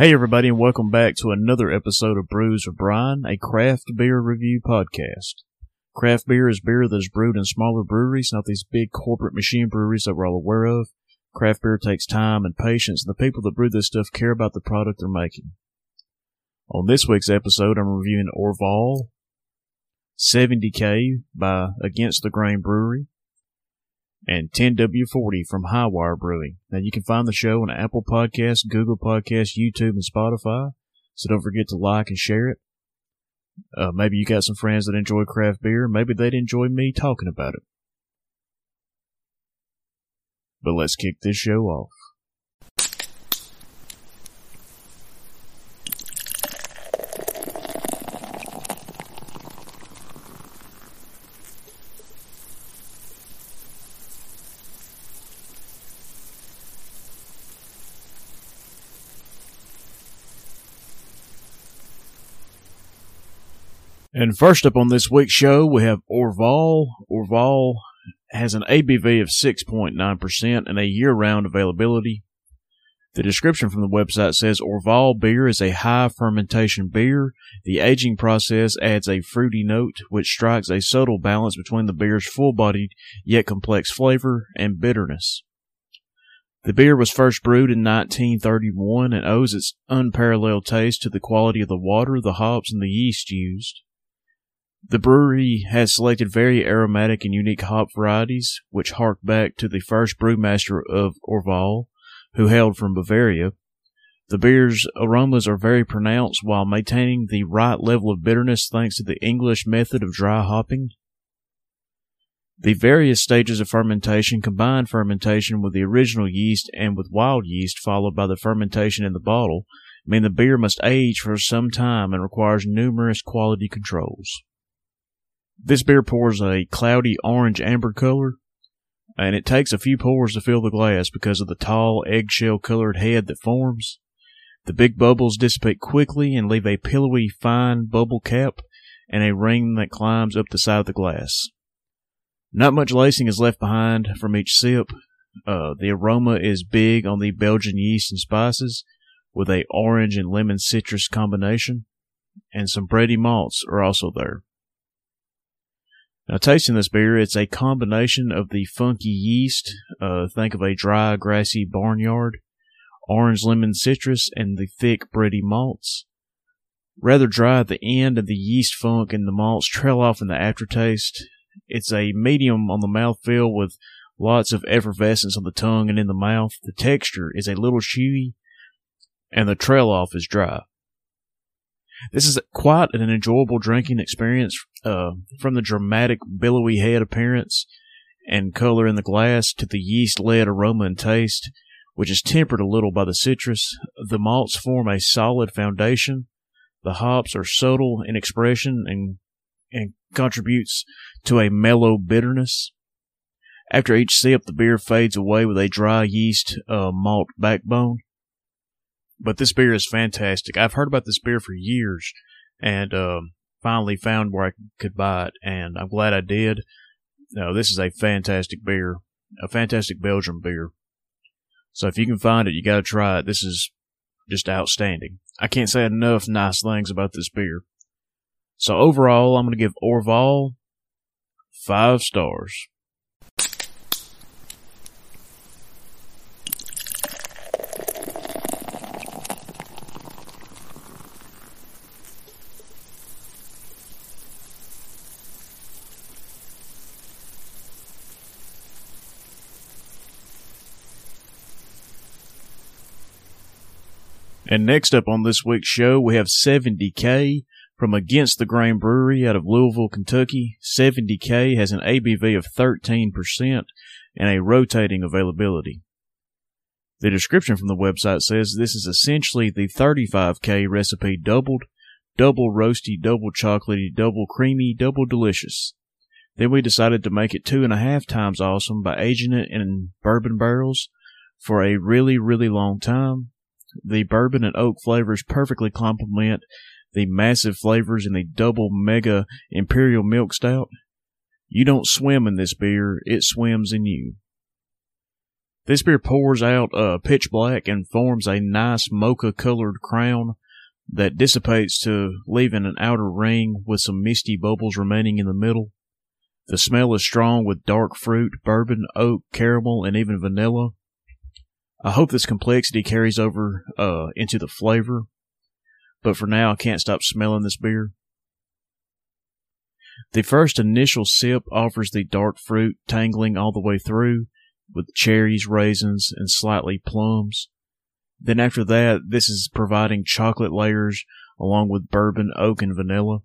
Hey everybody and welcome back to another episode of Brews with Brian, a craft beer review podcast. Craft beer is beer that is brewed in smaller breweries, not these big corporate machine breweries that we're all aware of. Craft beer takes time and patience, and the people that brew this stuff care about the product they're making. On this week's episode, I'm reviewing Orval 70K by Against the Grain Brewery and 10W40 from Highwire Brewing. Now you can find the show on Apple Podcasts, Google Podcasts, YouTube, and Spotify. So don't forget to like and share it. Uh, maybe you got some friends that enjoy craft beer. Maybe they'd enjoy me talking about it. But let's kick this show off. And first up on this week's show, we have Orval. Orval has an ABV of 6.9% and a year round availability. The description from the website says Orval beer is a high fermentation beer. The aging process adds a fruity note, which strikes a subtle balance between the beer's full bodied yet complex flavor and bitterness. The beer was first brewed in 1931 and owes its unparalleled taste to the quality of the water, the hops, and the yeast used. The brewery has selected very aromatic and unique hop varieties, which hark back to the first brewmaster of Orval, who hailed from Bavaria. The beer's aromas are very pronounced while maintaining the right level of bitterness thanks to the English method of dry hopping. The various stages of fermentation combine fermentation with the original yeast and with wild yeast, followed by the fermentation in the bottle, mean the beer must age for some time and requires numerous quality controls. This beer pours a cloudy orange amber color, and it takes a few pours to fill the glass because of the tall eggshell colored head that forms. The big bubbles dissipate quickly and leave a pillowy fine bubble cap and a ring that climbs up the side of the glass. Not much lacing is left behind from each sip. Uh, the aroma is big on the Belgian yeast and spices with a orange and lemon citrus combination, and some bready malts are also there. Now, tasting this beer, it's a combination of the funky yeast, uh, think of a dry, grassy barnyard, orange lemon citrus, and the thick, bready malts. Rather dry at the end, and the yeast funk and the malts trail off in the aftertaste. It's a medium on the mouthfeel with lots of effervescence on the tongue and in the mouth. The texture is a little chewy, and the trail off is dry. This is quite an enjoyable drinking experience uh, from the dramatic billowy head appearance and color in the glass to the yeast led aroma and taste, which is tempered a little by the citrus. The malts form a solid foundation. The hops are subtle in expression and, and contributes to a mellow bitterness. After each sip, the beer fades away with a dry yeast uh, malt backbone. But this beer is fantastic. I've heard about this beer for years and um, finally found where I could buy it, and I'm glad I did. No, this is a fantastic beer, a fantastic Belgian beer. So if you can find it, you got to try it. This is just outstanding. I can't say enough nice things about this beer. So overall, I'm going to give Orval five stars. And next up on this week's show, we have 70K from Against the Grain Brewery out of Louisville, Kentucky. 70K has an ABV of 13% and a rotating availability. The description from the website says this is essentially the 35K recipe doubled, double roasty, double chocolatey, double creamy, double delicious. Then we decided to make it two and a half times awesome by aging it in bourbon barrels for a really, really long time the bourbon and oak flavors perfectly complement the massive flavors in the double mega imperial milk stout. You don't swim in this beer, it swims in you. This beer pours out uh, pitch black and forms a nice mocha colored crown that dissipates to leaving an outer ring with some misty bubbles remaining in the middle. The smell is strong with dark fruit, bourbon, oak, caramel, and even vanilla. I hope this complexity carries over uh, into the flavor, but for now I can't stop smelling this beer. The first initial sip offers the dark fruit tangling all the way through with cherries, raisins, and slightly plums. Then after that, this is providing chocolate layers along with bourbon, oak, and vanilla.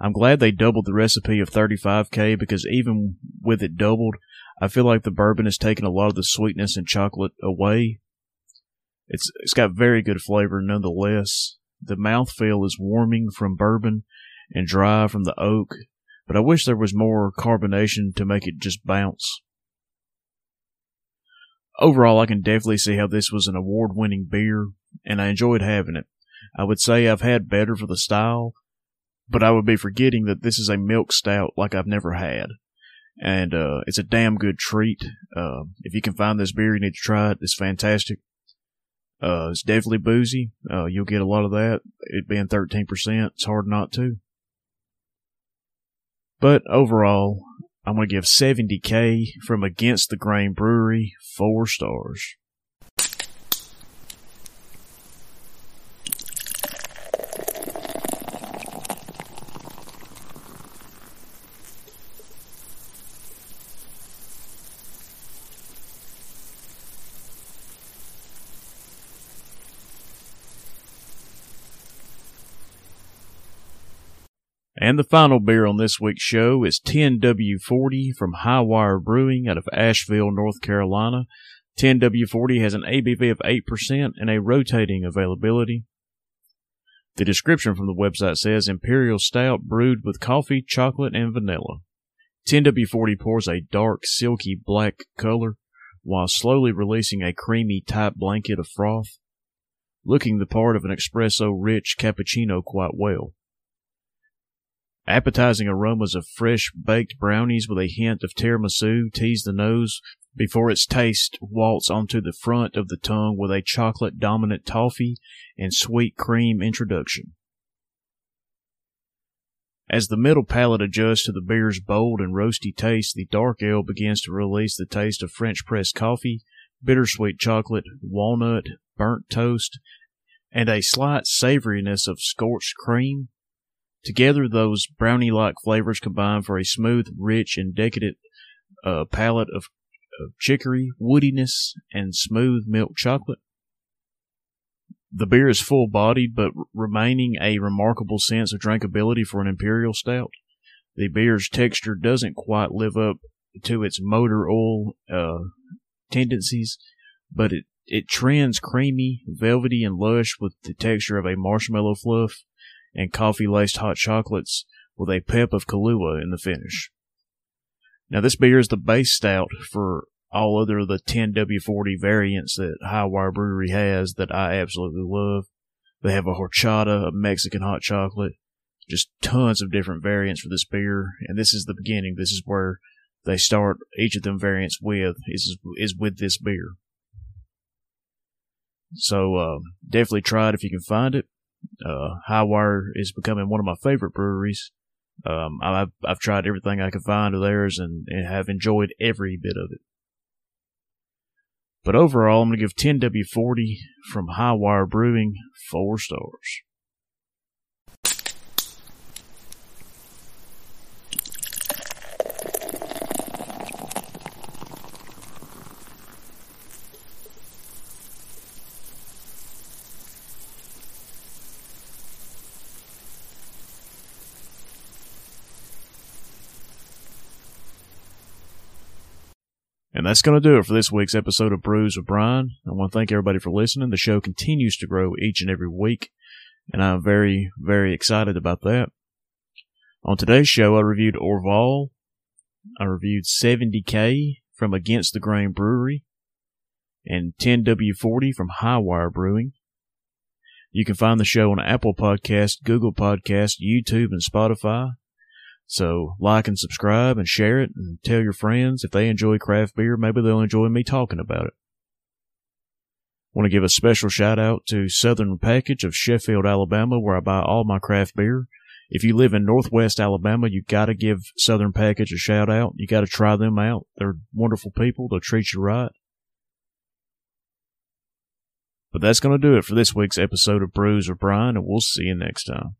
I'm glad they doubled the recipe of 35K because even with it doubled, I feel like the bourbon has taken a lot of the sweetness and chocolate away. It's it's got very good flavor nonetheless. The mouthfeel is warming from bourbon and dry from the oak, but I wish there was more carbonation to make it just bounce. Overall, I can definitely see how this was an award winning beer, and I enjoyed having it. I would say I've had better for the style, but I would be forgetting that this is a milk stout like I've never had. And uh, it's a damn good treat. Uh, if you can find this beer, you need to try it. It's fantastic. Uh, it's definitely boozy. Uh, you'll get a lot of that. It being 13%, it's hard not to. But overall, I'm going to give 70K from Against the Grain Brewery four stars. And the final beer on this week's show is 10W40 from Highwire Brewing out of Asheville, North Carolina. 10W40 has an ABV of 8% and a rotating availability. The description from the website says Imperial Stout brewed with coffee, chocolate, and vanilla. 10W40 pours a dark, silky black color while slowly releasing a creamy tight blanket of froth, looking the part of an espresso rich cappuccino quite well. Appetizing aromas of fresh baked brownies with a hint of tiramisu tease the nose before its taste waltz onto the front of the tongue with a chocolate dominant toffee and sweet cream introduction. As the middle palate adjusts to the beer's bold and roasty taste, the dark ale begins to release the taste of French press coffee, bittersweet chocolate, walnut, burnt toast, and a slight savoriness of scorched cream Together, those brownie like flavors combine for a smooth, rich, and decadent uh, palate of, of chicory, woodiness, and smooth milk chocolate. The beer is full bodied, but remaining a remarkable sense of drinkability for an imperial stout. The beer's texture doesn't quite live up to its motor oil uh, tendencies, but it, it trends creamy, velvety, and lush with the texture of a marshmallow fluff and coffee laced hot chocolates with a pep of Kahlua in the finish. Now, this beer is the base stout for all other of the 10W40 variants that Highwire Brewery has that I absolutely love. They have a horchata, a Mexican hot chocolate, just tons of different variants for this beer. And this is the beginning. This is where they start each of them variants with is is with this beer. So uh, definitely try it if you can find it. Uh, Highwire is becoming one of my favorite breweries. Um, I've, I've tried everything I could find of theirs and, and have enjoyed every bit of it. But overall, I'm to give 10W40 from Highwire Brewing four stars. And that's going to do it for this week's episode of Brews with Brian. I want to thank everybody for listening. The show continues to grow each and every week, and I'm very, very excited about that. On today's show, I reviewed Orval. I reviewed 70K from Against the Grain Brewery and 10W40 from Highwire Brewing. You can find the show on Apple Podcast, Google Podcast, YouTube, and Spotify. So like and subscribe and share it and tell your friends if they enjoy craft beer, maybe they'll enjoy me talking about it. Want to give a special shout out to Southern Package of Sheffield, Alabama, where I buy all my craft beer. If you live in Northwest Alabama, you got to give Southern Package a shout out. You got to try them out. They're wonderful people. They'll treat you right. But that's going to do it for this week's episode of Brews with Brian, and we'll see you next time.